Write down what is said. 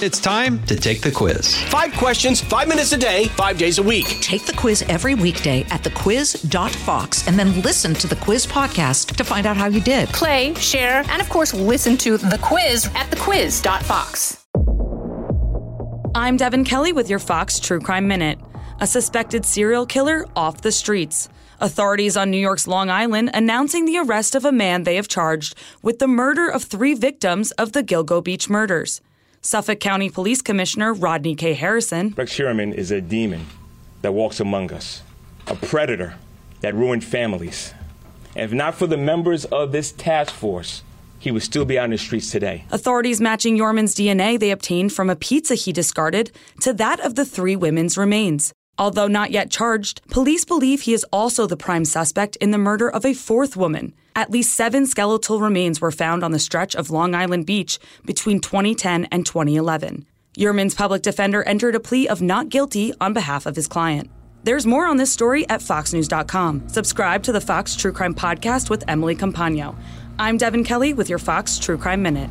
It's time to take the quiz. Five questions, five minutes a day, five days a week. Take the quiz every weekday at thequiz.fox and then listen to the quiz podcast to find out how you did. Play, share, and of course, listen to the quiz at thequiz.fox. I'm Devon Kelly with your Fox True Crime Minute. A suspected serial killer off the streets. Authorities on New York's Long Island announcing the arrest of a man they have charged with the murder of three victims of the Gilgo Beach murders. Suffolk County Police Commissioner Rodney K. Harrison. Rex Heuermann is a demon that walks among us, a predator that ruined families. And if not for the members of this task force, he would still be on the streets today. Authorities matching Heuermann's DNA they obtained from a pizza he discarded to that of the three women's remains. Although not yet charged, police believe he is also the prime suspect in the murder of a fourth woman. At least seven skeletal remains were found on the stretch of Long Island Beach between 2010 and 2011. Heuermann's public defender entered a plea of not guilty on behalf of his client. There's more on this story at foxnews.com. Subscribe to the Fox True Crime Podcast with Emily Compagno. I'm Devon Kelly with your Fox True Crime Minute.